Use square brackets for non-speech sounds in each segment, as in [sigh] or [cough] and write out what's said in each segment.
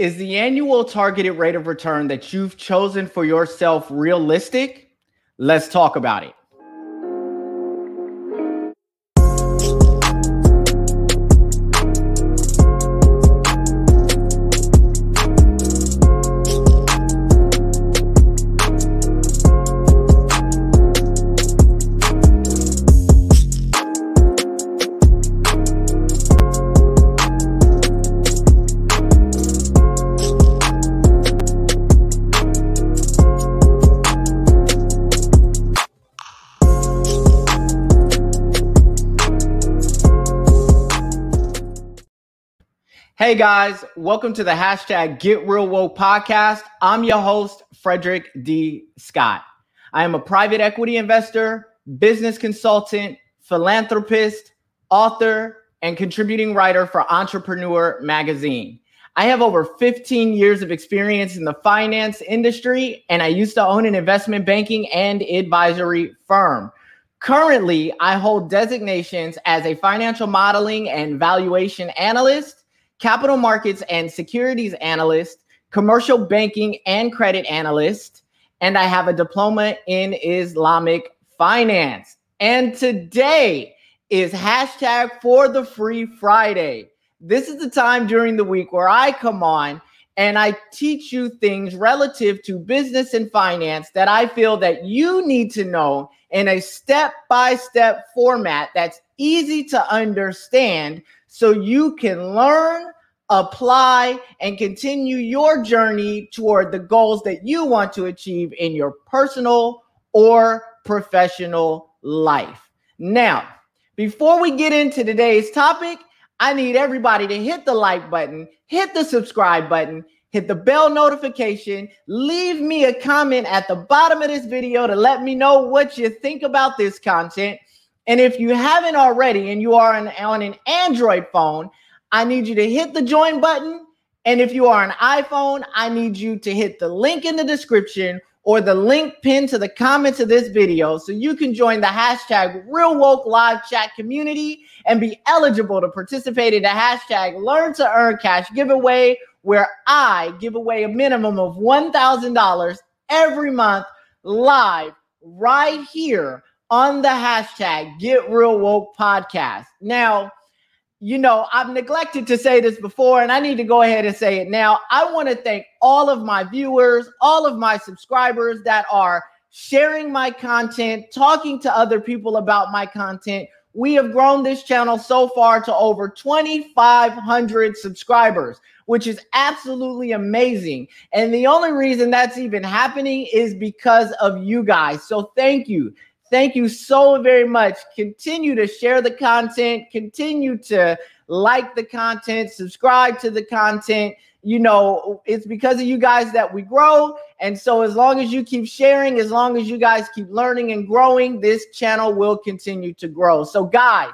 Is the annual targeted rate of return that you've chosen for yourself realistic? Let's talk about it. Hey guys, welcome to the hashtag Get Real Woke podcast. I'm your host, Frederick D. Scott. I am a private equity investor, business consultant, philanthropist, author, and contributing writer for Entrepreneur Magazine. I have over 15 years of experience in the finance industry, and I used to own an investment banking and advisory firm. Currently, I hold designations as a financial modeling and valuation analyst capital markets and securities analyst, commercial banking and credit analyst, and I have a diploma in Islamic finance. And today is hashtag for the free Friday. This is the time during the week where I come on and I teach you things relative to business and finance that I feel that you need to know in a step-by-step format that's easy to understand so you can learn, apply, and continue your journey toward the goals that you want to achieve in your personal or professional life. Now, before we get into today's topic, I need everybody to hit the like button, hit the subscribe button, hit the bell notification, leave me a comment at the bottom of this video to let me know what you think about this content. And if you haven't already and you are on, on an Android phone, I need you to hit the join button. And if you are an iPhone, I need you to hit the link in the description or the link pinned to the comments of this video so you can join the hashtag Real Woke Live Chat community and be eligible to participate in the hashtag Learn to Earn Cash giveaway, where I give away a minimum of $1,000 every month live right here on the hashtag Get Real Woke Podcast. Now, you know, I've neglected to say this before, and I need to go ahead and say it now. I want to thank all of my viewers, all of my subscribers that are sharing my content, talking to other people about my content. We have grown this channel so far to over 2,500 subscribers, which is absolutely amazing. And the only reason that's even happening is because of you guys. So thank you. Thank you so very much. Continue to share the content, continue to like the content, subscribe to the content. You know, it's because of you guys that we grow. And so, as long as you keep sharing, as long as you guys keep learning and growing, this channel will continue to grow. So, guys,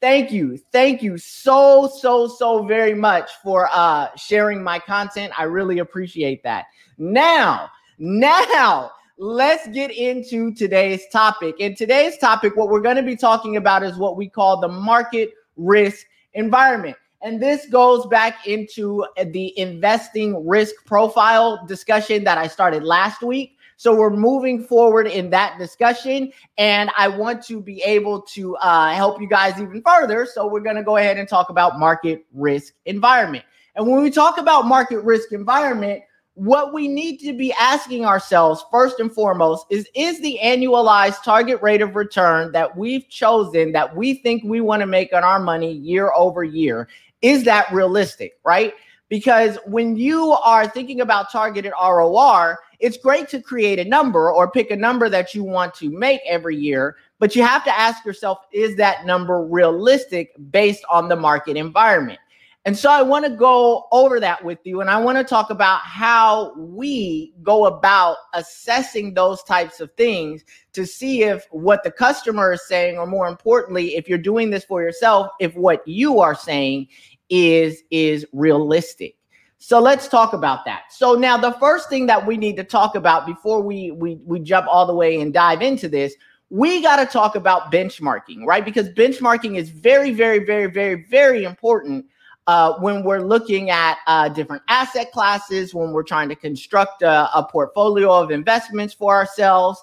thank you. Thank you so, so, so very much for uh, sharing my content. I really appreciate that. Now, now, let's get into today's topic. In today's topic, what we're going to be talking about is what we call the market risk environment. And this goes back into the investing risk profile discussion that I started last week. So we're moving forward in that discussion, and I want to be able to uh, help you guys even further. So we're going to go ahead and talk about market risk environment. And when we talk about market risk environment, what we need to be asking ourselves first and foremost is is the annualized target rate of return that we've chosen that we think we want to make on our money year over year is that realistic right? Because when you are thinking about targeted ROR it's great to create a number or pick a number that you want to make every year but you have to ask yourself is that number realistic based on the market environment and so I want to go over that with you. And I want to talk about how we go about assessing those types of things to see if what the customer is saying, or more importantly, if you're doing this for yourself, if what you are saying is is realistic. So let's talk about that. So now the first thing that we need to talk about before we we we jump all the way and dive into this, we got to talk about benchmarking, right? Because benchmarking is very very very very very important uh, when we're looking at uh, different asset classes, when we're trying to construct a, a portfolio of investments for ourselves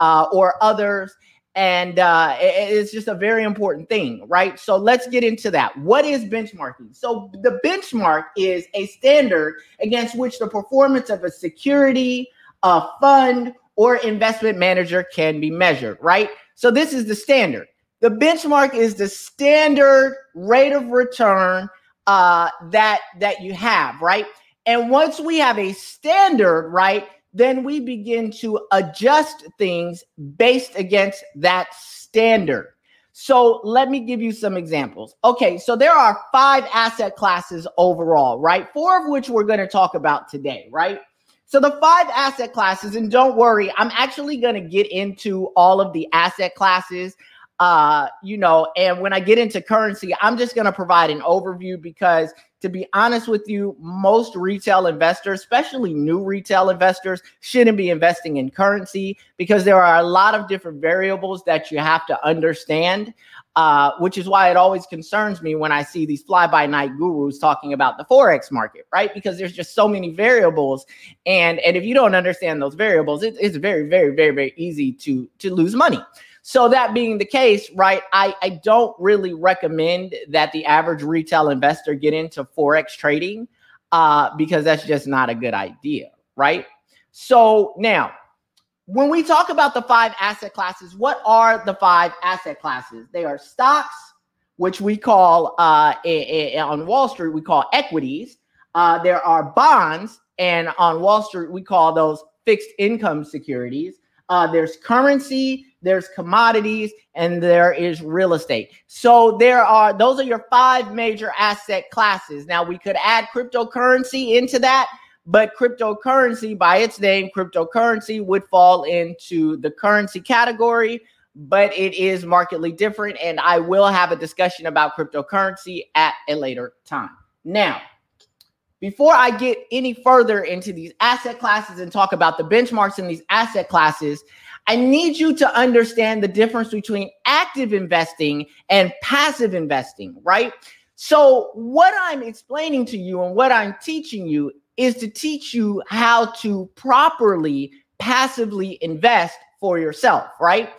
uh, or others. And uh, it, it's just a very important thing, right? So let's get into that. What is benchmarking? So the benchmark is a standard against which the performance of a security, a fund, or investment manager can be measured, right? So this is the standard. The benchmark is the standard rate of return uh, that that you have, right? And once we have a standard, right, then we begin to adjust things based against that standard. So let me give you some examples. Okay, so there are five asset classes overall, right? Four of which we're going to talk about today, right? So the five asset classes, and don't worry, I'm actually going to get into all of the asset classes uh, you know, and when I get into currency, I'm just going to provide an overview because to be honest with you, most retail investors, especially new retail investors, shouldn't be investing in currency because there are a lot of different variables that you have to understand. Uh, which is why it always concerns me when I see these fly by night gurus talking about the forex market, right? Because there's just so many variables, and and if you don't understand those variables, it, it's very, very, very, very easy to to lose money. So that being the case, right, I, I don't really recommend that the average retail investor get into Forex trading uh, because that's just not a good idea, right? So now, when we talk about the five asset classes, what are the five asset classes? They are stocks, which we call uh, a, a, on Wall Street, we call equities. Uh, there are bonds, and on Wall Street, we call those fixed income securities. Uh, there's currency, there's commodities, and there is real estate. So there are those are your five major asset classes. Now we could add cryptocurrency into that, but cryptocurrency, by its name, cryptocurrency would fall into the currency category, but it is markedly different. And I will have a discussion about cryptocurrency at a later time. Now, before I get any further into these asset classes and talk about the benchmarks in these asset classes, I need you to understand the difference between active investing and passive investing, right? So, what I'm explaining to you and what I'm teaching you is to teach you how to properly passively invest for yourself, right?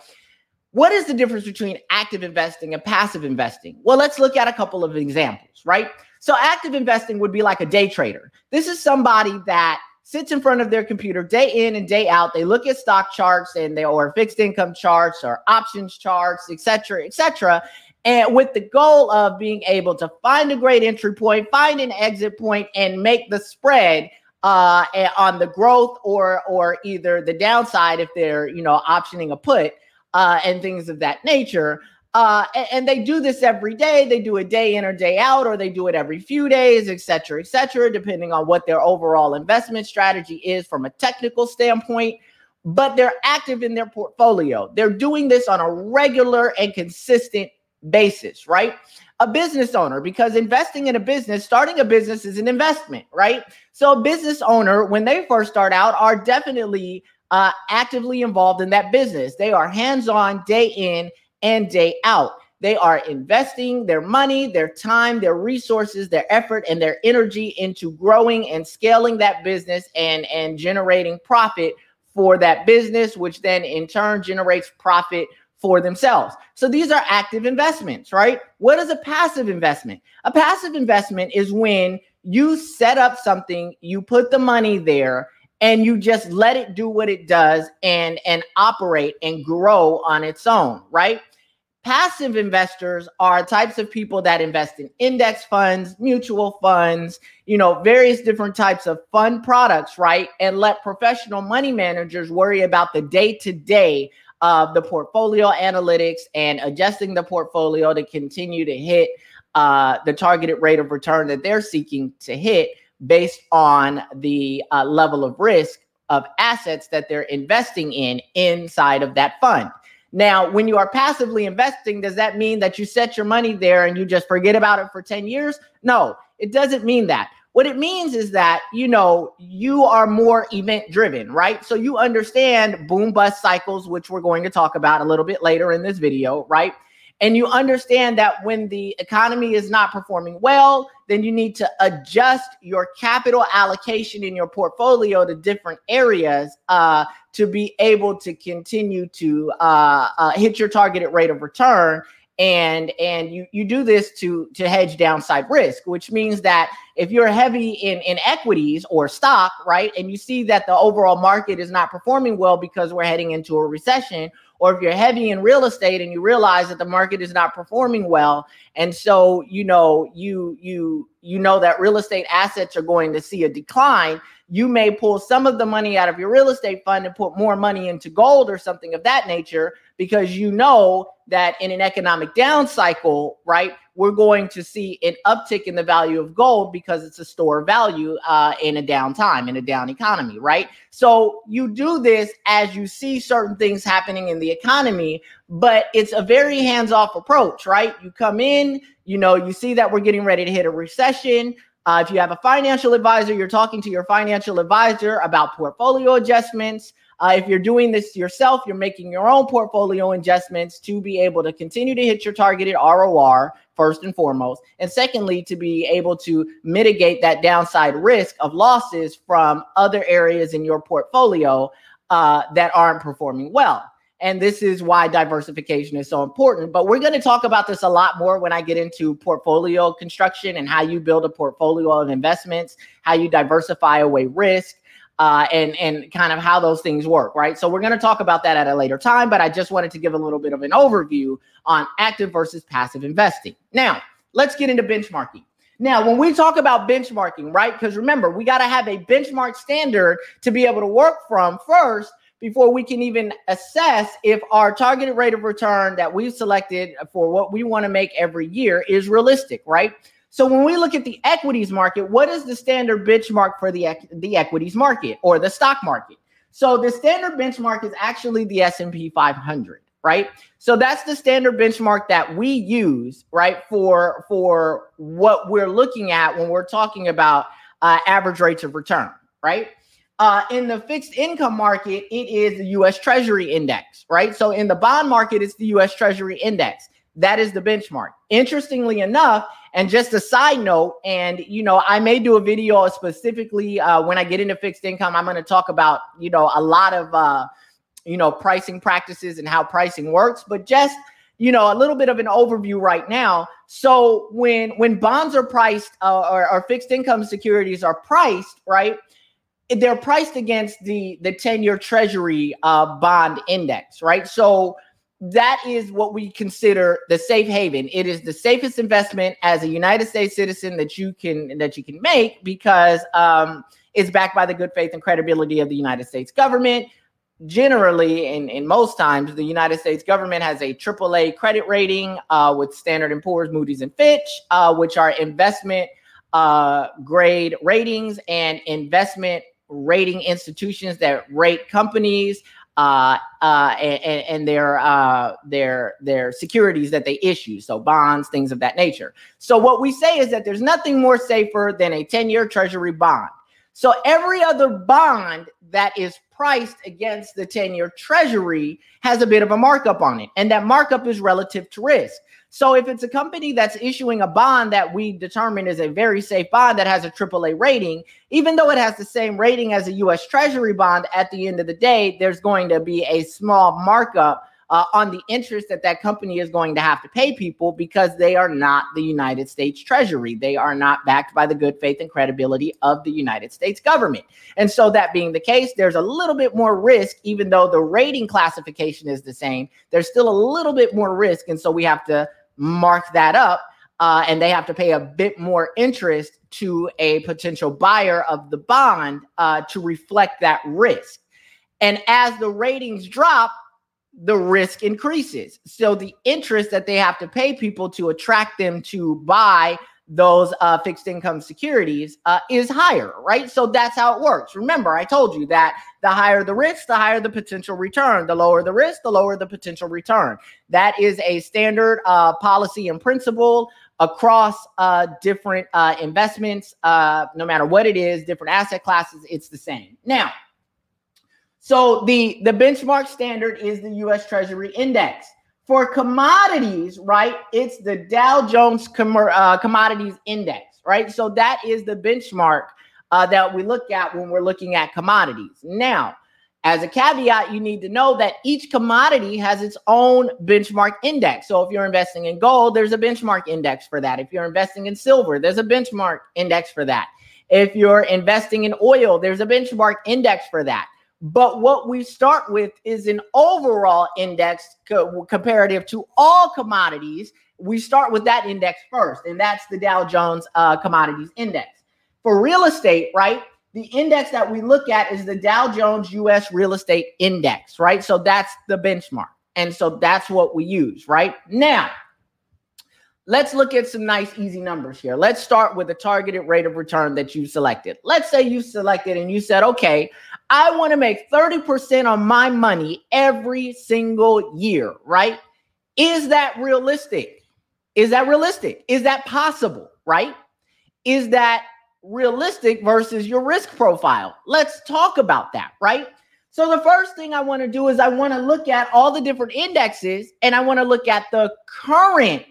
What is the difference between active investing and passive investing? Well, let's look at a couple of examples, right? So, active investing would be like a day trader. This is somebody that sits in front of their computer day in and day out. They look at stock charts and they or fixed income charts or options charts, etc., etc., and with the goal of being able to find a great entry point, find an exit point, and make the spread uh, on the growth or or either the downside if they're you know optioning a put uh, and things of that nature. Uh, and, and, they do this every day. They do it day in or day out, or they do it every few days, et cetera, et cetera, depending on what their overall investment strategy is from a technical standpoint. But they're active in their portfolio. They're doing this on a regular and consistent basis, right? A business owner, because investing in a business, starting a business is an investment, right? So, a business owner, when they first start out, are definitely uh, actively involved in that business. They are hands on day in and day out. They are investing their money, their time, their resources, their effort, and their energy into growing and scaling that business and, and generating profit for that business, which then in turn generates profit for themselves. So these are active investments, right? What is a passive investment? A passive investment is when you set up something, you put the money there, and you just let it do what it does and and operate and grow on its own, right? Passive investors are types of people that invest in index funds, mutual funds, you know, various different types of fund products, right? And let professional money managers worry about the day to day of the portfolio analytics and adjusting the portfolio to continue to hit uh, the targeted rate of return that they're seeking to hit based on the uh, level of risk of assets that they're investing in inside of that fund. Now, when you are passively investing, does that mean that you set your money there and you just forget about it for 10 years? No, it doesn't mean that. What it means is that, you know, you are more event driven, right? So you understand boom bust cycles, which we're going to talk about a little bit later in this video, right? And you understand that when the economy is not performing well, then you need to adjust your capital allocation in your portfolio to different areas uh, to be able to continue to uh, uh, hit your targeted rate of return and and you you do this to to hedge downside risk which means that if you're heavy in in equities or stock right and you see that the overall market is not performing well because we're heading into a recession or if you're heavy in real estate and you realize that the market is not performing well and so you know you you you know that real estate assets are going to see a decline you may pull some of the money out of your real estate fund and put more money into gold or something of that nature because you know that in an economic down cycle, right, we're going to see an uptick in the value of gold because it's a store of value uh, in a down time, in a down economy, right? So you do this as you see certain things happening in the economy, but it's a very hands off approach, right? You come in, you know, you see that we're getting ready to hit a recession. Uh, if you have a financial advisor, you're talking to your financial advisor about portfolio adjustments. Uh, if you're doing this yourself, you're making your own portfolio adjustments to be able to continue to hit your targeted ROR first and foremost. And secondly, to be able to mitigate that downside risk of losses from other areas in your portfolio uh, that aren't performing well. And this is why diversification is so important. But we're going to talk about this a lot more when I get into portfolio construction and how you build a portfolio of investments, how you diversify away risk. Uh, and and kind of how those things work, right? So we're going to talk about that at a later time, but I just wanted to give a little bit of an overview on active versus passive investing. Now, let's get into benchmarking. Now, when we talk about benchmarking, right? Because remember, we got to have a benchmark standard to be able to work from first before we can even assess if our targeted rate of return that we've selected for what we want to make every year is realistic, right? So when we look at the equities market, what is the standard benchmark for the the equities market or the stock market? So the standard benchmark is actually the S&P 500, right? So that's the standard benchmark that we use, right, for for what we're looking at when we're talking about uh, average rates of return, right? Uh, in the fixed income market, it is the US Treasury Index, right? So in the bond market, it's the US Treasury Index. That is the benchmark. Interestingly enough, and just a side note, and you know, I may do a video specifically uh, when I get into fixed income. I'm going to talk about you know a lot of uh, you know pricing practices and how pricing works, but just you know a little bit of an overview right now. So when when bonds are priced uh, or, or fixed income securities are priced, right? they're priced against the the 10-year treasury uh, bond index, right? So that is what we consider the safe haven. It is the safest investment as a United States citizen that you can that you can make because um, it's backed by the good faith and credibility of the United States government. Generally, and in most times, the United States government has a AAA credit rating uh, with Standard and Poor's, Moody's, and Fitch, uh, which are investment uh, grade ratings and investment rating institutions that rate companies uh, uh, and, and, their uh, their their securities that they issue, so bonds, things of that nature. So what we say is that there's nothing more safer than a 10-year Treasury bond. So every other bond that is priced against the 10-year Treasury has a bit of a markup on it, and that markup is relative to risk. So if it's a company that's issuing a bond that we determine is a very safe bond that has a AAA rating, even though it has the same rating as a US Treasury bond, at the end of the day, there's going to be a small markup uh, on the interest that that company is going to have to pay people because they are not the United States Treasury. They are not backed by the good faith and credibility of the United States government. And so, that being the case, there's a little bit more risk, even though the rating classification is the same, there's still a little bit more risk. And so, we have to mark that up. Uh, and they have to pay a bit more interest to a potential buyer of the bond uh, to reflect that risk. And as the ratings drop, the risk increases. So the interest that they have to pay people to attract them to buy those uh, fixed income securities uh, is higher, right? So that's how it works. Remember, I told you that the higher the risk, the higher the potential return. The lower the risk, the lower the potential return. That is a standard uh, policy and principle across uh, different uh, investments, uh, no matter what it is, different asset classes, it's the same. Now, so the, the benchmark standard is the US Treasury Index. For commodities, right, it's the Dow Jones Com- uh, Commodities Index, right? So that is the benchmark uh, that we look at when we're looking at commodities. Now, as a caveat, you need to know that each commodity has its own benchmark index. So if you're investing in gold, there's a benchmark index for that. If you're investing in silver, there's a benchmark index for that. If you're investing in oil, there's a benchmark index for that. But what we start with is an overall index co- comparative to all commodities. We start with that index first, and that's the Dow Jones uh, Commodities Index. For real estate, right? the index that we look at is the Dow Jones US Real Estate Index, right? So that's the benchmark. And so that's what we use, right? Now, let's look at some nice, easy numbers here. Let's start with the targeted rate of return that you selected. Let's say you selected and you said, okay, I want to make 30% on my money every single year, right? Is that realistic? Is that realistic? Is that possible, right? Is that realistic versus your risk profile. Let's talk about that, right? So, the first thing I want to do is I want to look at all the different indexes and I want to look at the current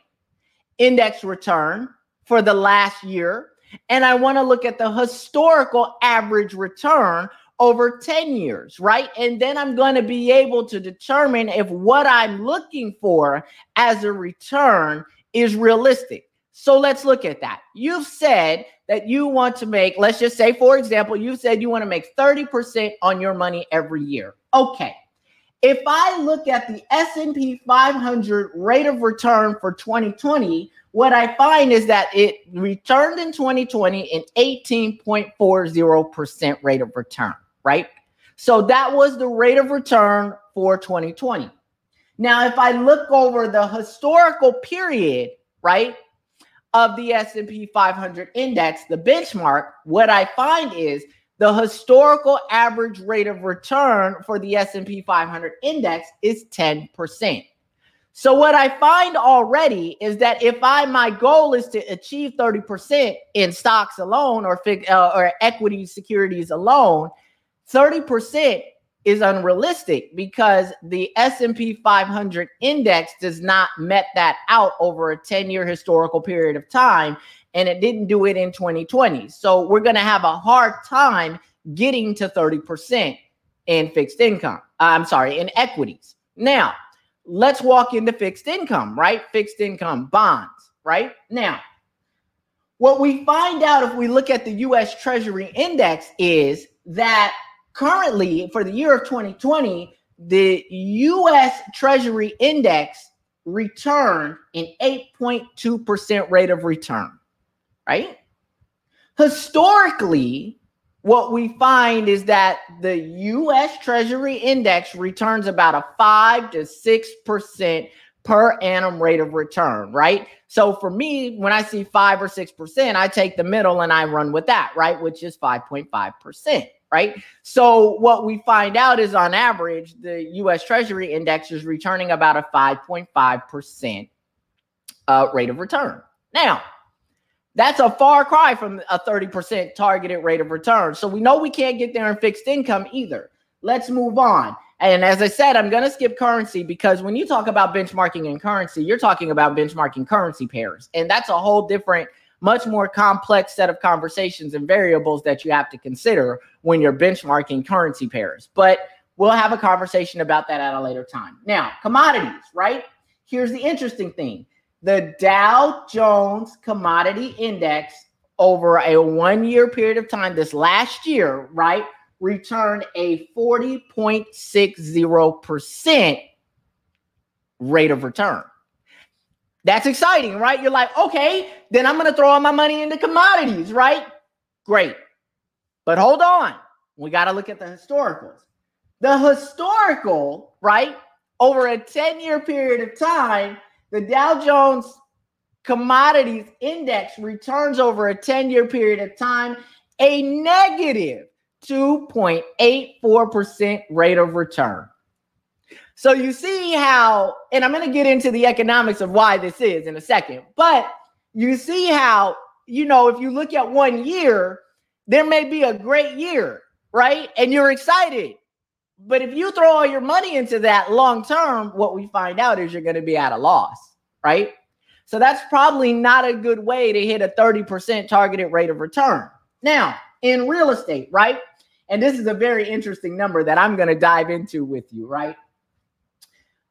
index return for the last year. And I want to look at the historical average return over 10 years, right? And then I'm going to be able to determine if what I'm looking for as a return is realistic. So let's look at that. You've said that you want to make, let's just say, for example, you said you want to make 30% on your money every year. Okay. If I look at the S&P 500 rate of return for 2020, what I find is that it returned in 2020 an 18.40% rate of return, right? So that was the rate of return for 2020. Now, if I look over the historical period, right? of the S&P 500 index, the benchmark, what I find is the historical average rate of return for the S&P 500 index is 10%. So what I find already is that if I my goal is to achieve 30% in stocks alone or uh, or equity securities alone, 30% is unrealistic because the S&P 500 index does not met that out over a 10-year historical period of time and it didn't do it in 2020. So we're going to have a hard time getting to 30% in fixed income. Uh, I'm sorry, in equities. Now, let's walk into fixed income, right? Fixed income bonds, right? Now, what we find out if we look at the US Treasury index is that currently for the year of 2020, the US Treasury index returned an 8.2% rate of return, right? Historically, what we find is that the US Treasury index returns about a 5 to 6% per annum rate of return, right? So for me, when I see 5 or 6%, I take the middle and I run with that, right? Which is 5.5% right? So what we find out is on average, the US Treasury index is returning about a 5.5% uh, rate of return. Now, that's a far cry from a 30% targeted rate of return. So we know we can't get there in fixed income either. Let's move on. And as I said, I'm going to skip currency because when you talk about benchmarking in currency, you're talking about benchmarking currency pairs. And that's a whole different much more complex set of conversations and variables that you have to consider when you're benchmarking currency pairs. But we'll have a conversation about that at a later time. Now, commodities, right? Here's the interesting thing the Dow Jones Commodity Index over a one year period of time, this last year, right, returned a 40.60% rate of return. That's exciting, right? You're like, okay, then I'm going to throw all my money into commodities, right? Great. But hold on. We got to look at the historicals. The historical, right? Over a 10 year period of time, the Dow Jones Commodities Index returns over a 10 year period of time a negative 2.84% rate of return. So you see how, and I'm going to get into the economics of why this is in a second, but you see how, you know, if you look at one year, there may be a great year, right? And you're excited. But if you throw all your money into that long term, what we find out is you're going to be at a loss, right? So that's probably not a good way to hit a 30% targeted rate of return. Now, in real estate, right? And this is a very interesting number that I'm going to dive into with you, right?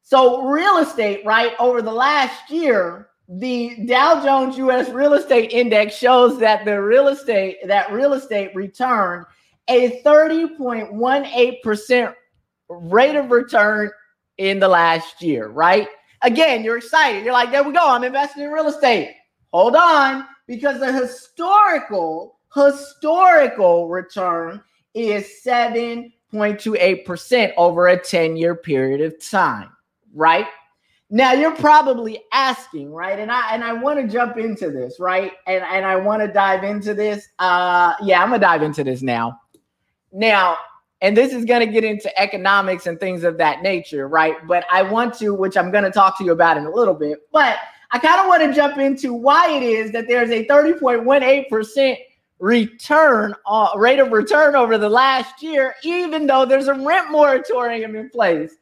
So, real estate, right, over the last year, the Dow Jones US Real Estate Index shows that the real estate that real estate returned a 30.18% rate of return in the last year, right? Again, you're excited. You're like, there we go. I'm investing in real estate. Hold on, because the historical, historical return is 7.28% over a 10 year period of time, right? Now you're probably asking, right? And I and I want to jump into this, right? And and I want to dive into this. Uh yeah, I'm gonna dive into this now. Now, and this is going to get into economics and things of that nature, right? But I want to, which I'm going to talk to you about in a little bit, but I kind of want to jump into why it is that there's a 30.18% return uh, rate of return over the last year, even though there's a rent moratorium in place.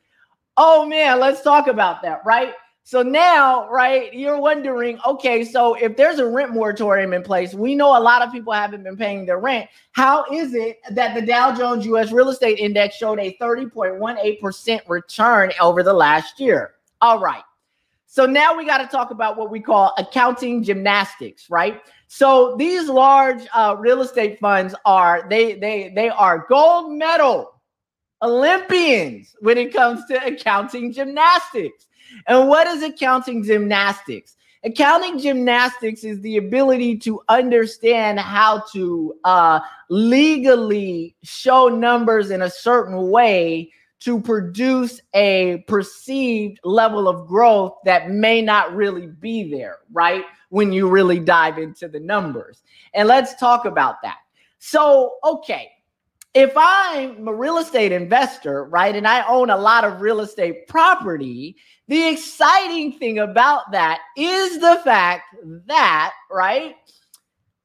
Oh man, let's talk about that, right? So now, right, you're wondering, okay, so if there's a rent moratorium in place, we know a lot of people haven't been paying their rent. How is it that the Dow Jones US Real Estate Index showed a 30.18% return over the last year? All right. So now we got to talk about what we call accounting gymnastics, right? So these large uh, real estate funds are they they they are gold medal Olympians when it comes to accounting gymnastics. And what is accounting gymnastics? Accounting gymnastics is the ability to understand how to uh, legally show numbers in a certain way to produce a perceived level of growth that may not really be there, right? When you really dive into the numbers. And let's talk about that. So, okay, if I'm a real estate investor, right, and I own a lot of real estate property, the exciting thing about that is the fact that, right,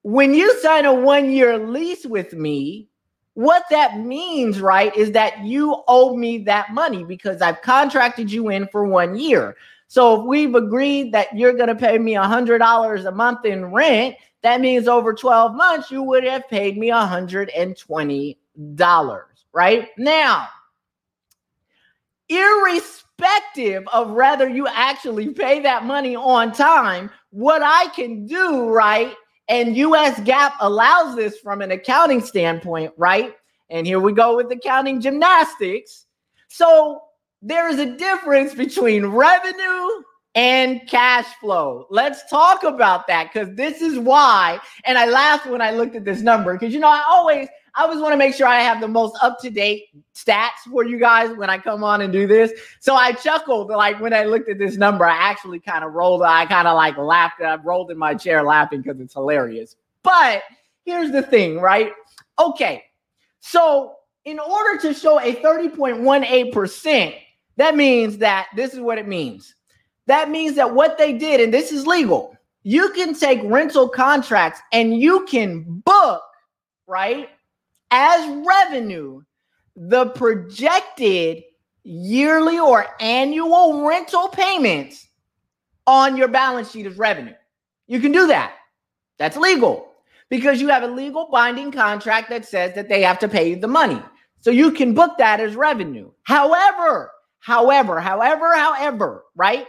when you sign a one year lease with me, what that means, right, is that you owe me that money because I've contracted you in for one year. So if we've agreed that you're going to pay me $100 a month in rent, that means over 12 months, you would have paid me 120 dollars, right? Now, irrespective of whether you actually pay that money on time, what I can do, right? And US GAAP allows this from an accounting standpoint, right? And here we go with accounting gymnastics. So there is a difference between revenue and cash flow. Let's talk about that because this is why. And I laughed when I looked at this number because, you know, I always, I always want to make sure I have the most up to date stats for you guys when I come on and do this. So I chuckled like when I looked at this number, I actually kind of rolled. I kind of like laughed. I rolled in my chair laughing because it's hilarious. But here's the thing, right? Okay. So in order to show a 30.18%, that means that this is what it means. That means that what they did, and this is legal, you can take rental contracts and you can book, right? As revenue the projected yearly or annual rental payments on your balance sheet as revenue. You can do that. That's legal because you have a legal binding contract that says that they have to pay you the money. So you can book that as revenue. However, however, however, however, right?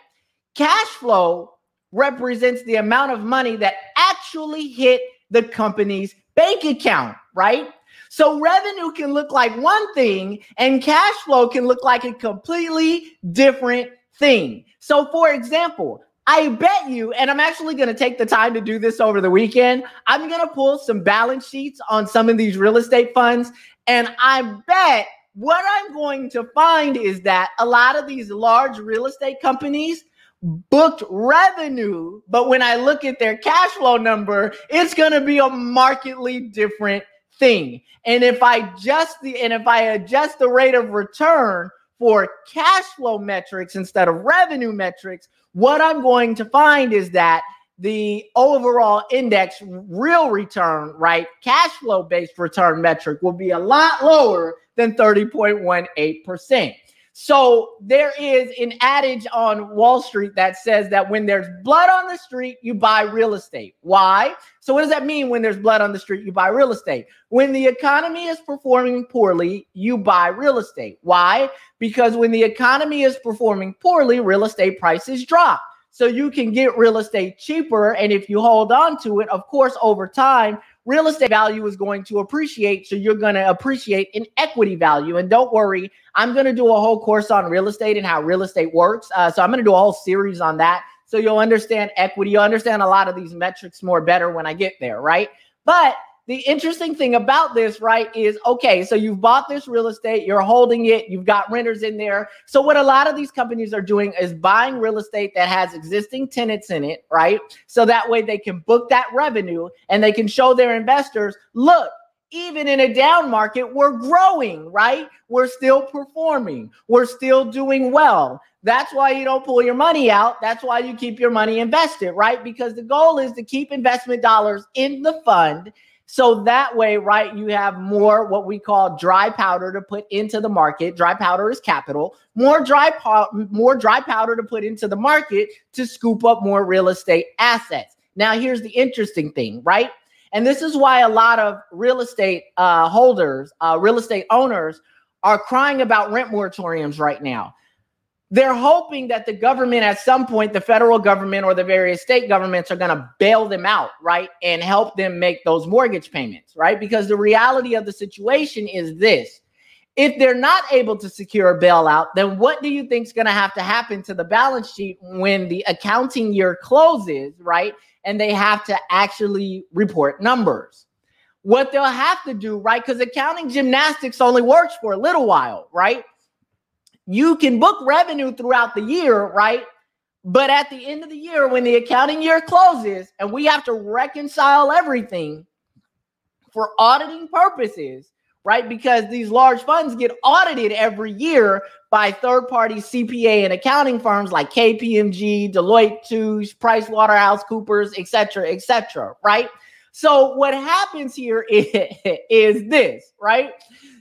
Cash flow represents the amount of money that actually hit the company's bank account, right? So revenue can look like one thing and cash flow can look like a completely different thing. So for example, I bet you, and I'm actually going to take the time to do this over the weekend. I'm going to pull some balance sheets on some of these real estate funds. And I bet what I'm going to find is that a lot of these large real estate companies booked revenue, but when I look at their cash flow number, it's going to be a markedly different thing. And if I just the and if I adjust the rate of return for cash flow metrics instead of revenue metrics, what I'm going to find is that the overall index real return, right, cash flow based return metric will be a lot lower than 30.18%. So there is an adage on Wall Street that says that when there's blood on the street, you buy real estate. Why? So what does that mean when there's blood on the street, you buy real estate? When the economy is performing poorly, you buy real estate. Why? Because when the economy is performing poorly, real estate prices drop. So you can get real estate cheaper and if you hold on to it, of course over time real estate value is going to appreciate. So you're going to appreciate in equity value. And don't worry, I'm going to do a whole course on real estate and how real estate works. Uh, so I'm going to do a whole series on that. So you'll understand equity. You'll understand a lot of these metrics more better when I get there, right? But the interesting thing about this, right, is okay, so you've bought this real estate, you're holding it, you've got renters in there. So, what a lot of these companies are doing is buying real estate that has existing tenants in it, right? So that way they can book that revenue and they can show their investors, look, even in a down market, we're growing, right? We're still performing, we're still doing well. That's why you don't pull your money out. That's why you keep your money invested, right? Because the goal is to keep investment dollars in the fund so that way, right, you have more what we call dry powder to put into the market. Dry powder is capital. More dry po- more dry powder to put into the market to scoop up more real estate assets. Now, here's the interesting thing, right? And this is why a lot of real estate uh, holders, uh, real estate owners are crying about rent moratoriums right now they're hoping that the government at some point the federal government or the various state governments are going to bail them out right and help them make those mortgage payments right? Because the reality of the situation is this. If they're not able to secure a bailout then what do you think is going to have to happen to the balance sheet when the accounting year closes right and they have to actually report numbers? What they'll have to do right because accounting gymnastics only works for a little while right you can book revenue throughout the year, right? But at the end of the year, when the accounting year closes and we have to reconcile everything for auditing purposes, right? Because these large funds get audited every year by third party CPA and accounting firms like KPMG, Deloitte Touche, Price Waterhouse Coopers, et cetera, et cetera, right? So what happens here is, [laughs] is this, right?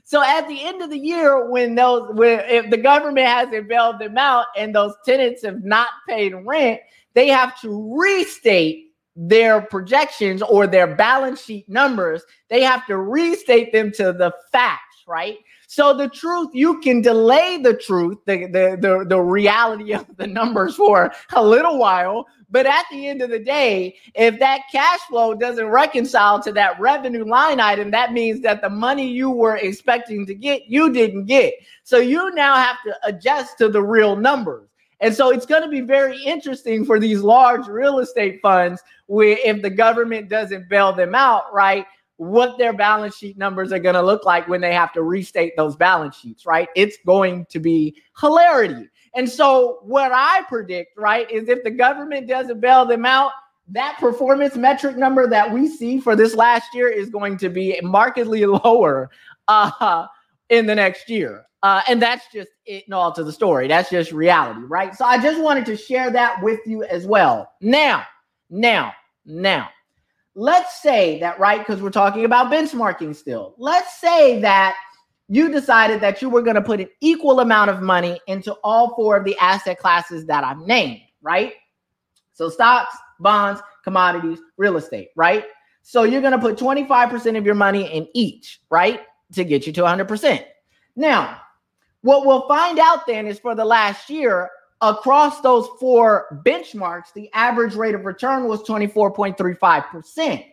So at the end of the year, when those when if the government hasn't bailed them out and those tenants have not paid rent, they have to restate their projections or their balance sheet numbers. They have to restate them to the facts, right? So the truth, you can delay the truth, the, the, the, the reality of the numbers for a little while, but at the end of the day, if that cash flow doesn't reconcile to that revenue line item, that means that the money you were expecting to get, you didn't get. So you now have to adjust to the real numbers. And so it's going to be very interesting for these large real estate funds where if the government doesn't bail them out, right? What their balance sheet numbers are going to look like when they have to restate those balance sheets, right? It's going to be hilarity. And so, what I predict, right, is if the government doesn't bail them out, that performance metric number that we see for this last year is going to be markedly [laughs] lower uh, in the next year. Uh, and that's just it and all to the story. That's just reality, right? So I just wanted to share that with you as well. Now, now, now, let's say that, right? Because we're talking about benchmarking still. Let's say that you decided that you were going to put an equal amount of money into all four of the asset classes that I've named, right? So stocks, bonds, commodities, real estate, right? So you're going to put 25% of your money in each, right? To get you to 100%. Now, what we'll find out then is for the last year, across those four benchmarks, the average rate of return was 24.35%.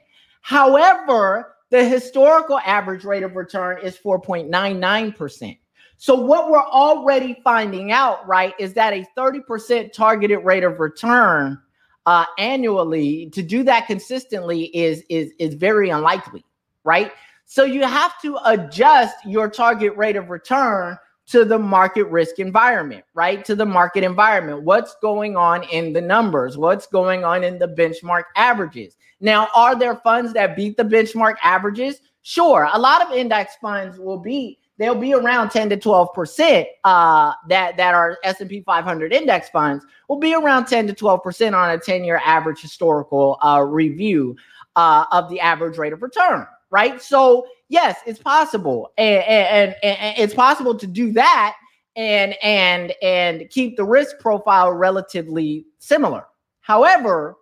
However, the historical average rate of return is 4.99%. So, what we're already finding out, right, is that a 30% targeted rate of return uh, annually to do that consistently is, is, is very unlikely, right? So, you have to adjust your target rate of return to the market risk environment, right? To the market environment. What's going on in the numbers? What's going on in the benchmark averages? Now, are there funds that beat the benchmark averages? Sure. A lot of index funds will be they'll be around 10 to 12 percent uh, that that are S&P 500 index funds will be around 10 to 12 percent on a 10 year average historical uh, review uh, of the average rate of return right? So yes, it's possible, and, and, and, and it's possible to do that and and and keep the risk profile relatively similar. However,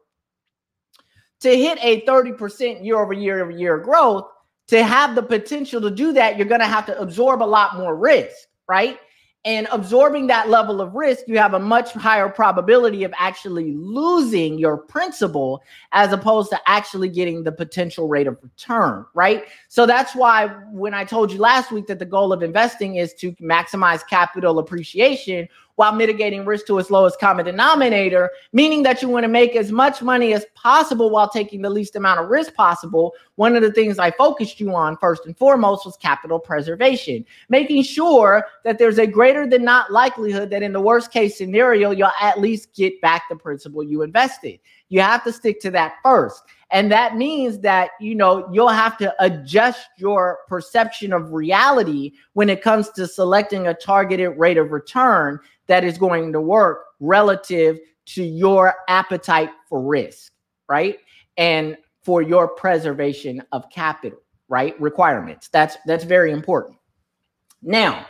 to hit a 30% year over year over year growth, to have the potential to do that, you're going to have to absorb a lot more risk, right? And absorbing that level of risk, you have a much higher probability of actually losing your principal as opposed to actually getting the potential rate of return, right? So that's why when I told you last week that the goal of investing is to maximize capital appreciation while mitigating risk to its lowest common denominator, meaning that you want to make as much money as possible while taking the least amount of risk possible. One of the things I focused you on first and foremost was capital preservation, making sure that there's a greater than not likelihood that in the worst case scenario, you'll at least get back the principal you invested. You have to stick to that first. And that means that, you know, you'll have to adjust your perception of reality when it comes to selecting a targeted rate of return that is going to work relative to your appetite for risk, right? And for your preservation of capital, right? Requirements. That's that's very important. Now,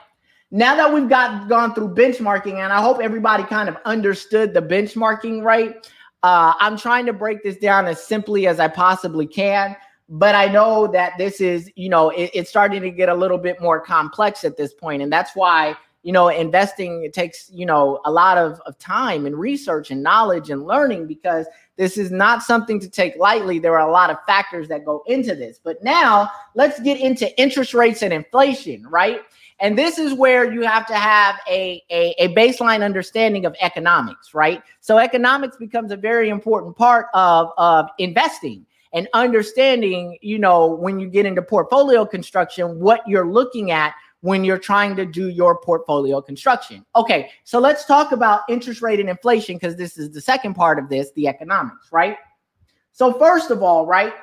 now that we've got gone through benchmarking, and I hope everybody kind of understood the benchmarking, right? Uh, I'm trying to break this down as simply as I possibly can, but I know that this is, you know, it, it's starting to get a little bit more complex at this point, and that's why you know, investing it takes, you know, a lot of, of time and research and knowledge and learning because this is not something to take lightly. There are a lot of factors that go into this. But now let's get into interest rates and inflation, right? And this is where you have to have a, a, a, baseline understanding of economics, right? So economics becomes a very important part of, of investing and understanding, you know, when you get into portfolio construction, what you're looking at when you're trying to do your portfolio construction. Okay, so let's talk about interest rate and inflation because this is the second part of this, the economics, right? So, first of all, right,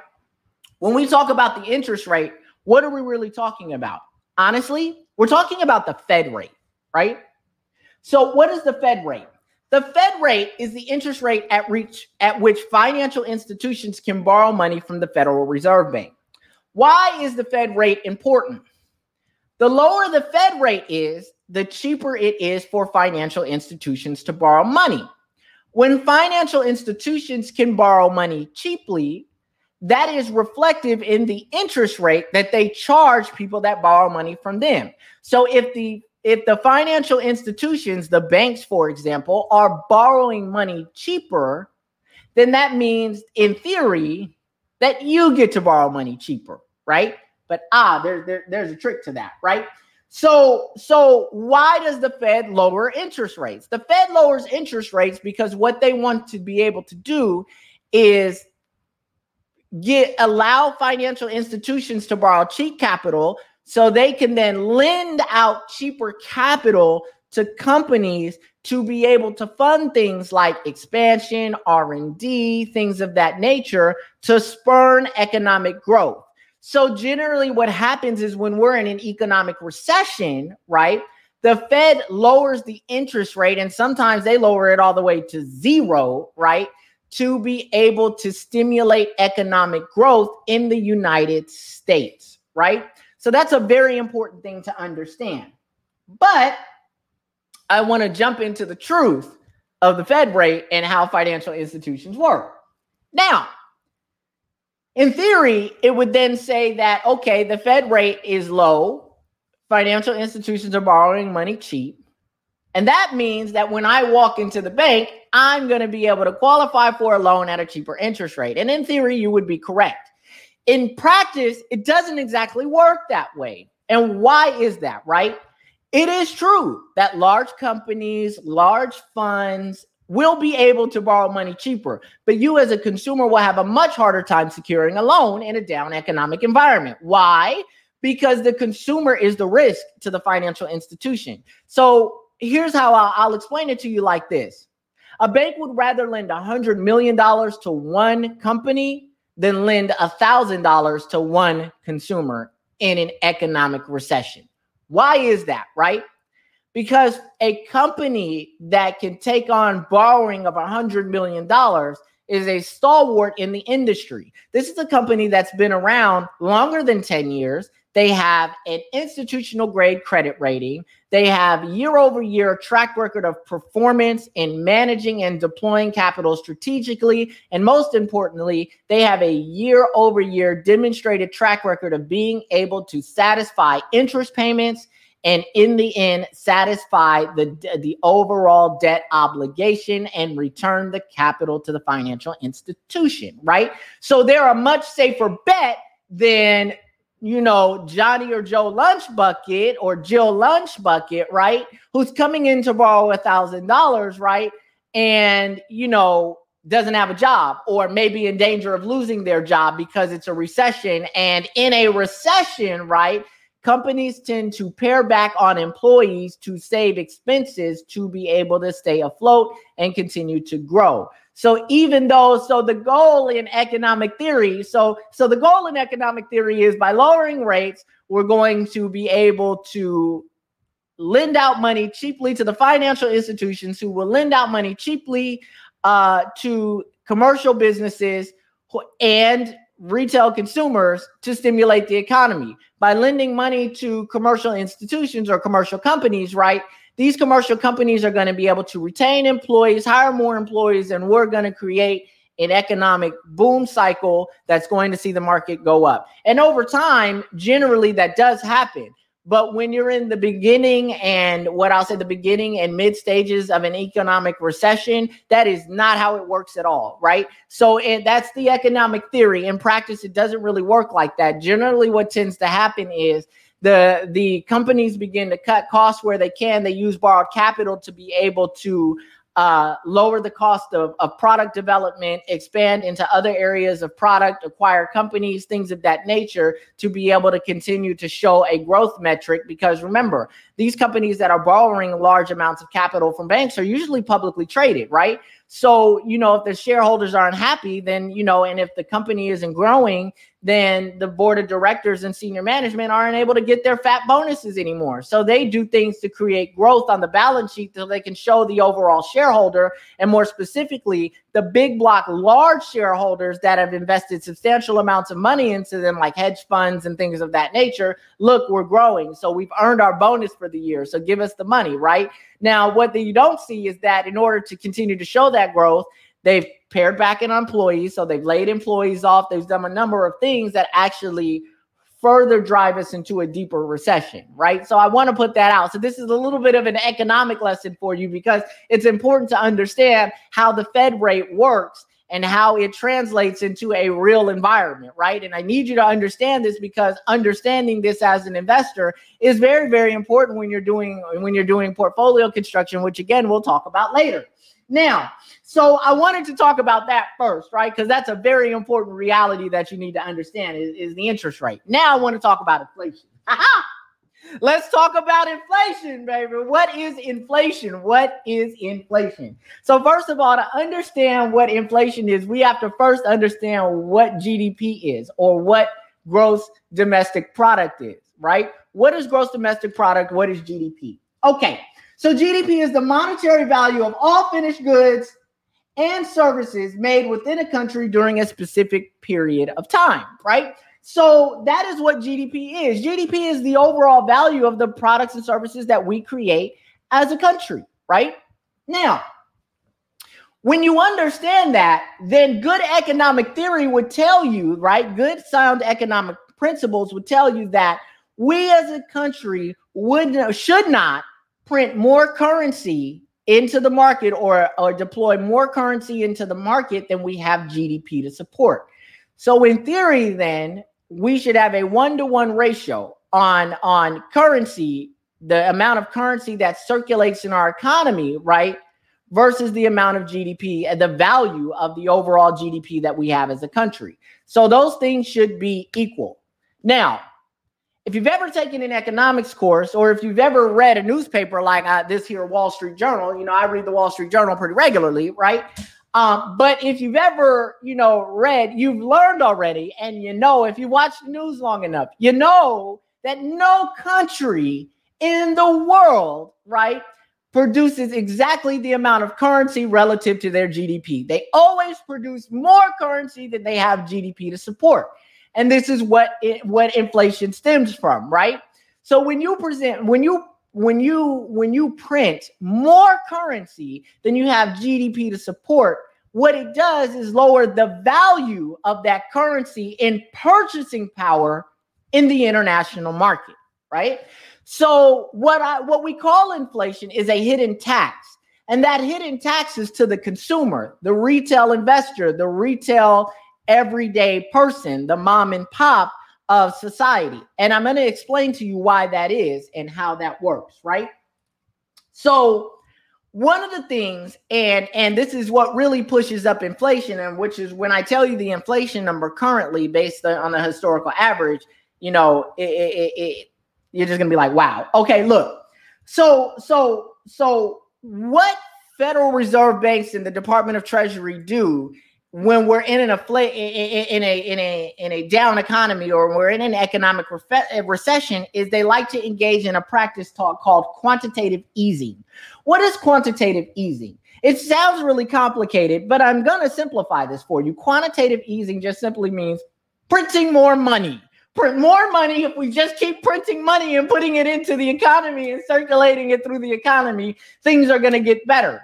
when we talk about the interest rate, what are we really talking about? Honestly, we're talking about the Fed rate, right? So, what is the Fed rate? The Fed rate is the interest rate at reach at which financial institutions can borrow money from the Federal Reserve Bank. Why is the Fed rate important? The lower the Fed rate is, the cheaper it is for financial institutions to borrow money. When financial institutions can borrow money cheaply, that is reflective in the interest rate that they charge people that borrow money from them. So if the if the financial institutions, the banks for example, are borrowing money cheaper, then that means in theory that you get to borrow money cheaper, right? But ah, there, there, there's a trick to that, right? So, so why does the Fed lower interest rates? The Fed lowers interest rates because what they want to be able to do is get allow financial institutions to borrow cheap capital so they can then lend out cheaper capital to companies to be able to fund things like expansion, R&D, things of that nature to spurn economic growth. So generally what happens is when we're in an economic recession, right? The Fed lowers the interest rate and sometimes they lower it all the way to zero, right? To be able to stimulate economic growth in the United States, right? So that's a very important thing to understand. But I want to jump into the truth of the Fed rate and how financial institutions work. Now, in theory, it would then say that, okay, the Fed rate is low, financial institutions are borrowing money cheap. And that means that when I walk into the bank, I'm going to be able to qualify for a loan at a cheaper interest rate. And in theory, you would be correct. In practice, it doesn't exactly work that way. And why is that, right? It is true that large companies, large funds, will be able to borrow money cheaper. But you, as a consumer, will have a much harder time securing a loan in a down economic environment. Why? Because the consumer is the risk to the financial institution. So here's how I'll, I'll explain it to you like this a bank would rather lend a $100 million to one company than lend a $1,000 to one consumer in an economic recession. Why is that, right? because a company that can take on borrowing of a $100 million is a stalwart in the industry. This is a company that's been around longer than 10 years. They have an institutional grade credit rating. They have year over year track record of performance in managing and deploying capital strategically. And most importantly, they have a year over year demonstrated track record of being able to satisfy interest payments and in the end satisfy the the overall debt obligation and return the capital to the financial institution right so they're a much safer bet than you know, Johnny or Joe Lunch Bucket or Jill Lunch Bucket, right? Who's coming in to borrow a thousand dollars, right? And you know, doesn't have a job or maybe in danger of losing their job because it's a recession. And in a recession, right? Companies tend to pare back on employees to save expenses to be able to stay afloat and continue to grow. So even though, so the goal in economic theory, so so the goal in economic theory is by lowering rates, we're going to be able to lend out money cheaply to the financial institutions who will lend out money cheaply uh, to commercial businesses and retail consumers to stimulate the economy by lending money to commercial institutions or commercial companies, right? These commercial companies are going to be able to retain employees, hire more employees, and we're going to create an economic boom cycle that's going to see the market go up. And over time, generally that does happen. But when you're in the beginning and what I'll say the beginning and mid stages of an economic recession, that is not how it works at all, right? So and that's the economic theory. In practice, it doesn't really work like that. Generally, what tends to happen is the the companies begin to cut costs where they can. They use borrowed capital to be able to uh, lower the cost of, of product development, expand into other areas of product, acquire companies, things of that nature to be able to continue to show a growth metric. Because remember, these companies that are borrowing large amounts of capital from banks are usually publicly traded, right? So, you know, if the shareholders are unhappy, then, you know, and if the company isn't growing, then the board of directors and senior management aren't able to get their fat bonuses anymore. So they do things to create growth on the balance sheet so they can show the overall shareholder and more specifically the big block large shareholders that have invested substantial amounts of money into them like hedge funds and things of that nature. Look, we're growing. So we've earned our bonus for the year. So give us the money, right? Now, what you don't see is that in order to continue to show that growth, They've pared back in employees, so they've laid employees off. They've done a number of things that actually further drive us into a deeper recession, right? So I want to put that out. So this is a little bit of an economic lesson for you because it's important to understand how the Fed rate works and how it translates into a real environment, right? And I need you to understand this because understanding this as an investor is very very important when you're doing when you're doing portfolio construction, which again we'll talk about later. Now, so I wanted to talk about that first, right? Because that's a very important reality that you need to understand is, is the interest rate. Now I want to talk about inflation. [laughs] Let's talk about inflation, baby. What is inflation? What is inflation? So, first of all, to understand what inflation is, we have to first understand what GDP is or what gross domestic product is, right? What is gross domestic product? What is GDP? Okay, so GDP is the monetary value of all finished goods and services made within a country during a specific period of time, right? So that is what GDP is. GDP is the overall value of the products and services that we create as a country, right? Now, when you understand that, then good economic theory would tell you, right? Good sound economic principles would tell you that we as a country would should not print more currency into the market or, or deploy more currency into the market than we have GDP to support. So in theory, then we should have a one-to-one ratio on, on currency, the amount of currency that circulates in our economy, right? Versus the amount of GDP and the value of the overall GDP that we have as a country. So those things should be equal. Now, if you've ever taken an economics course or if you've ever read a newspaper like uh, this here Wall Street Journal, you know, I read the Wall Street Journal pretty regularly, right? Um, but if you've ever, you know, read, you've learned already, and you know, if you watch the news long enough, you know that no country in the world, right, produces exactly the amount of currency relative to their GDP. They always produce more currency than they have GDP to support. And this is what it, what inflation stems from, right? So when you present when you when you when you print more currency than you have GDP to support, what it does is lower the value of that currency in purchasing power in the international market, right? So what I what we call inflation is a hidden tax. And that hidden tax is to the consumer, the retail investor, the retail everyday person, the mom and pop of society. And I'm going to explain to you why that is and how that works, right? So, one of the things and and this is what really pushes up inflation and which is when I tell you the inflation number currently based on the historical average, you know, it, it, it, you're just going to be like, "Wow. Okay, look. So so so what Federal Reserve banks and the Department of Treasury do when we're in an infl- in a in a in a down economy or we're in an economic eh, recession is they like to engage in a practice talk called quantitative easing. What is quantitative easing? It sounds really complicated, but I'm going to simplify this for you. Quantitative easing just simply means printing more money. Print more money. If we just keep printing money and putting it into the economy and circulating it through the economy, things are going to get better.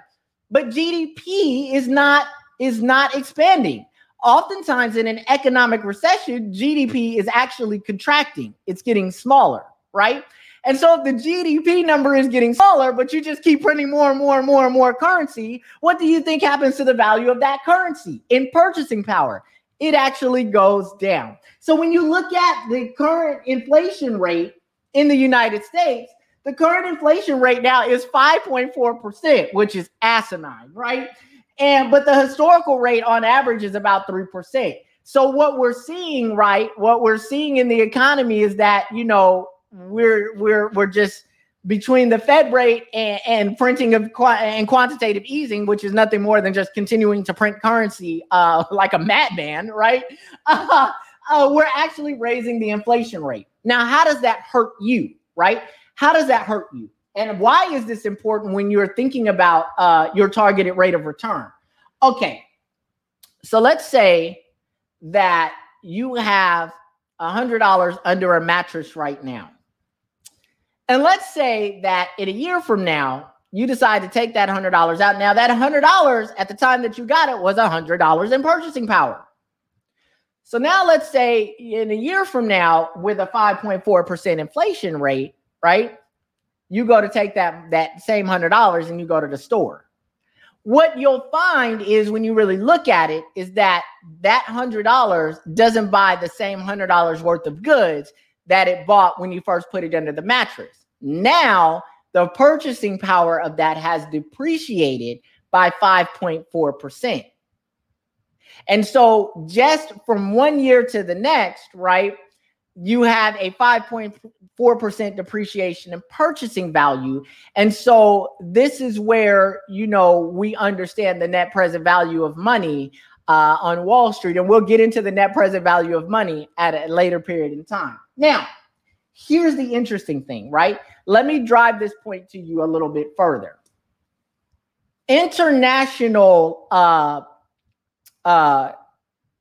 But GDP is not is not expanding. Oftentimes, in an economic recession, GDP is actually contracting, it's getting smaller, right? And so, if the GDP number is getting smaller, but you just keep printing more and more and more and more currency, what do you think happens to the value of that currency in purchasing power? It actually goes down. So, when you look at the current inflation rate in the United States, the current inflation rate now is 5.4%, which is asinine, right? And but the historical rate on average is about 3%. So what we're seeing, right? What we're seeing in the economy is that, you know, we're we're we're just between the Fed rate and, and printing of qu- and quantitative easing, which is nothing more than just continuing to print currency uh, [laughs] like a madman, right? [laughs] Uh, uh, we're actually raising the inflation rate. Now, how does that hurt you, right? How does that hurt you? And why is this important when you're thinking about uh, your targeted rate of return? Okay, so let's say that you have $100 under a mattress right now. And let's say that in a year from now, you decide to take that $100 out. Now, that $100 at the time that you got it was $100 in purchasing power. So now let's say in a year from now, with a 5.4% inflation rate, right? You go to take that that same hundred dollars and you go to the store. What you'll find is when you really look at it is that that hundred dollars doesn't buy the same hundred dollars worth of goods that it bought when you first put it under the mattress. Now the purchasing power of that has depreciated by 5.4% and so just from one year to the next right you have a 5.4% depreciation in purchasing value. And so this is where, you know, we understand the net present value of money uh, on Wall Street. And we'll get into the net present value of money at a later period in time. Now, here's the interesting thing, right? Let me drive this point to you a little bit further. International uh, uh,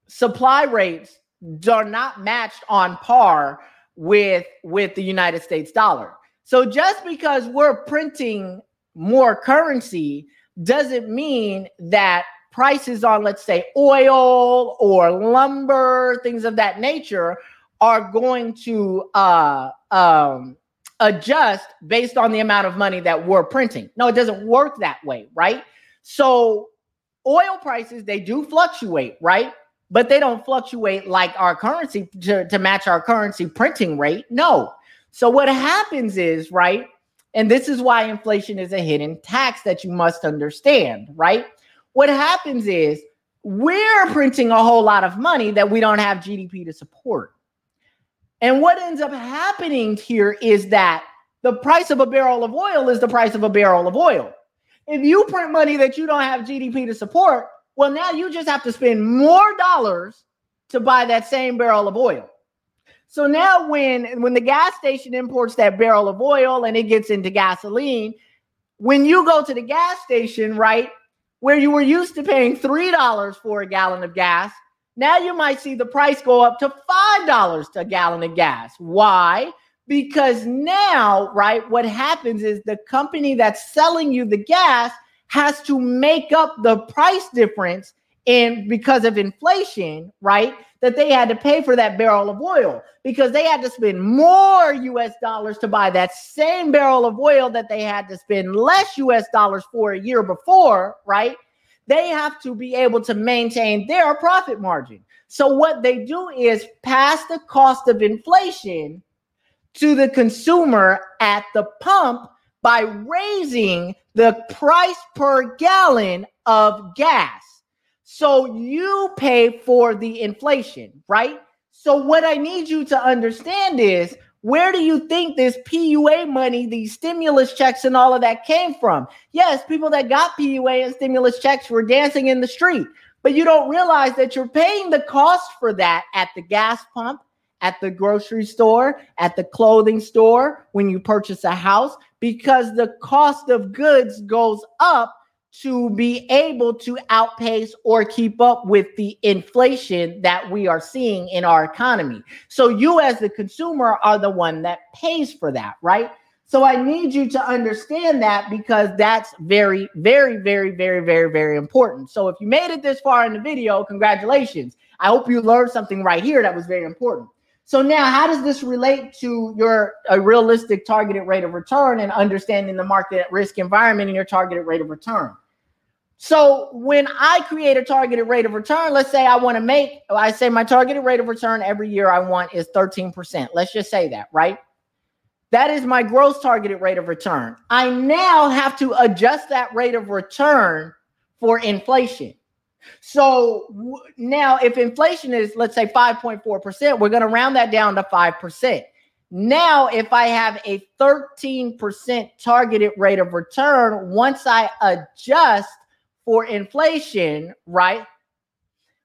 supply rates are not matched on par with with the United States dollar. So just because we're printing more currency doesn't mean that prices on let's say oil or lumber, things of that nature are going to uh, um, adjust based on the amount of money that we're printing. No, it doesn't work that way, right? So oil prices they do fluctuate, right? But they don't fluctuate like our currency to, to match our currency printing rate. No. So what happens is, right? And this is why inflation is a hidden tax that you must understand, right? What happens is we're printing a whole lot of money that we don't have GDP to support. And what ends up happening here is that the price of a barrel of oil is the price of a barrel of oil. If you print money that you don't have GDP to support, well, now you just have to spend more dollars to buy that same barrel of oil. So now when when the gas station imports that barrel of oil and it gets into gasoline, when you go to the gas station, right, where you were used to paying $3 for a gallon of gas, Now you might see the price go up to $5 to a gallon of gas. Why? Because now, right, what happens is the company that's selling you the gas has to make up the price difference in because of inflation, right? That they had to pay for that barrel of oil because they had to spend more US dollars to buy that same barrel of oil that they had to spend less US dollars for a year before, right? They have to be able to maintain their profit margin. So what they do is pass the cost of inflation to the consumer at the pump by raising the price per gallon of gas. So you pay for the inflation, right? So what I need you to understand is where do you think this PUA money, these stimulus checks, and all of that came from? Yes, people that got PUA and stimulus checks were dancing in the street, but you don't realize that you're paying the cost for that at the gas pump, at the grocery store, at the clothing store, when you purchase a house, because the cost of goods goes up to be able to outpace or keep up with the inflation that we are seeing in our economy. So you as the consumer are the one that pays for that, right? So I need you to understand that because that's very very very very very very important. So if you made it this far in the video, congratulations. I hope you learned something right here that was very important. So now, how does this relate to your a realistic targeted rate of return and understanding the market risk environment and your targeted rate of return? So when I create a targeted rate of return, let's say I want to make, I say my targeted rate of return every year I want is 13%. Let's just say that, right? That is my gross targeted rate of return. I now have to adjust that rate of return for inflation. So w- now, if inflation is, let's say, 5.4%, we're going to round that down to 5%. Now, if I have a 13% targeted rate of return, once I adjust for inflation, right?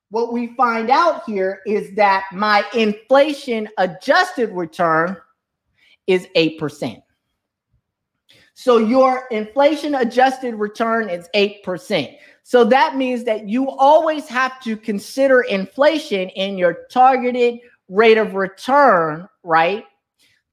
What we find out here is that my inflation adjusted return is 8%. So your inflation adjusted return is 8%. So that means that you always have to consider inflation in your targeted rate of return, right?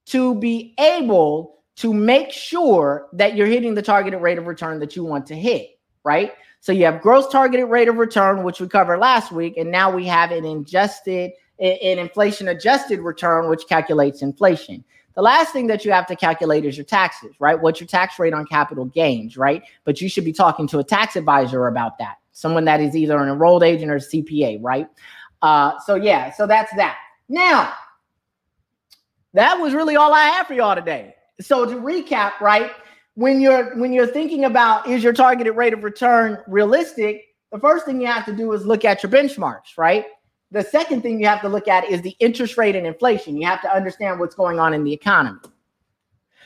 To be able to make sure that you're hitting the targeted rate of return that you want to hit, right? So you have gross targeted rate of return, which we covered last week, and now we have an adjusted, an inflation adjusted return, which calculates inflation. The last thing that you have to calculate is your taxes, right? What's your tax rate on capital gains, right? But you should be talking to a tax advisor about that, someone that is either an enrolled agent or CPA, right? Uh, so yeah, so that's that. Now, that was really all I have for y'all today. So to recap, right? when you're when you're thinking about is your targeted rate of return realistic, the first thing you have to do is look at your benchmarks, right? The second thing you have to look at is the interest rate and inflation. You have to understand what's going on in the economy.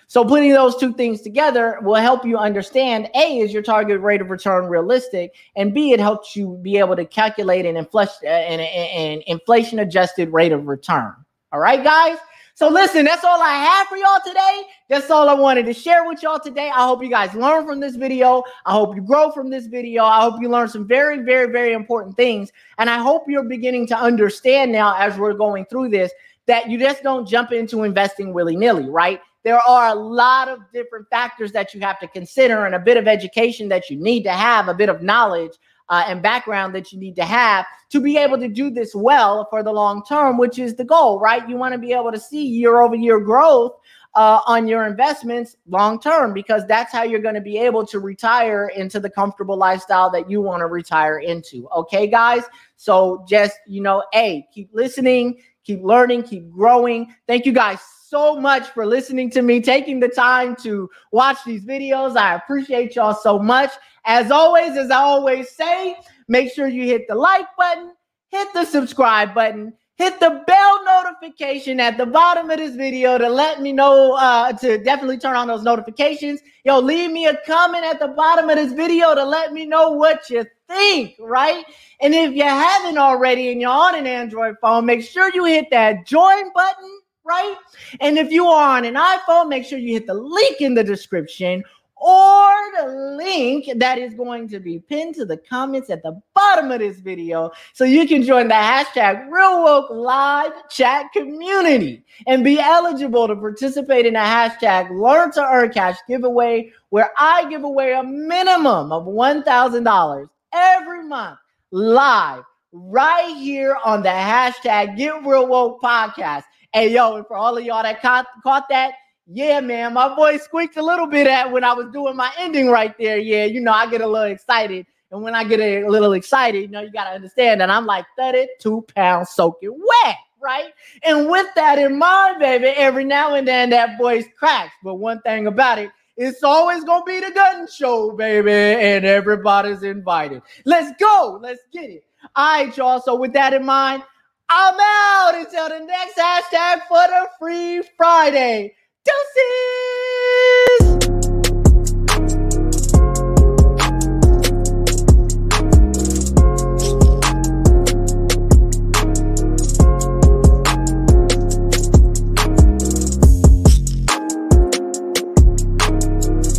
So putting those two things together will help you understand A is your target rate of return realistic, and B it helps you be able to calculate an inflation an, an inflation adjusted rate of return. All right, guys. So listen, that's all I have for y'all today. That's all I wanted to share with y'all today. I hope you guys learn from this video. I hope you grow from this video. I hope you learn some very, very, very important things. And I hope you're beginning to understand now as we're going through this that you just don't jump into investing willy-nilly, right? There are a lot of different factors that you have to consider and a bit of education that you need to have, a bit of knowledge uh, and background that you need to have to be able to do this well for the long term, which is the goal, right? You want to be able to see year over year growth uh, on your investments long term because that's how you're going to be able to retire into the comfortable lifestyle that you want to retire into. Okay, guys? So just, you know, A, keep listening, keep learning, keep growing. Thank you guys so much for listening to me, taking the time to watch these videos. I appreciate y'all so much. As always, as I always say, make sure you hit the like button, hit the subscribe button, hit the bell notification at the bottom of this video to let me know uh, to definitely turn on those notifications. Yo, leave me a comment at the bottom of this video to let me know what you think, right? And if you haven't already and you're on an Android phone, make sure you hit that join button, right? And if you are on an iPhone, make sure you hit the link in the description or the link that is going to be pinned to the comments at the bottom of this video so you can join the hashtag Real Woke Live chat community and be eligible to participate in a hashtag Learn to Earn Cash giveaway where I give away a minimum of $1,000 every month live right here on the hashtag Get Real Woke podcast. Hey, yo, and for all of y'all that caught, caught that, yeah, man, my voice squeaked a little bit at when I was doing my ending right there. Yeah, you know, I get a little excited. And when I get a little excited, you know, you got to understand that I'm like 32 pounds soaking wet, right? And with that in mind, baby, every now and then that voice cracks. But one thing about it, it's always going to be the gun show, baby, and everybody's invited. Let's go. Let's get it. All right, y'all. So with that in mind, I'm out until the next hashtag for the free Friday. Doses!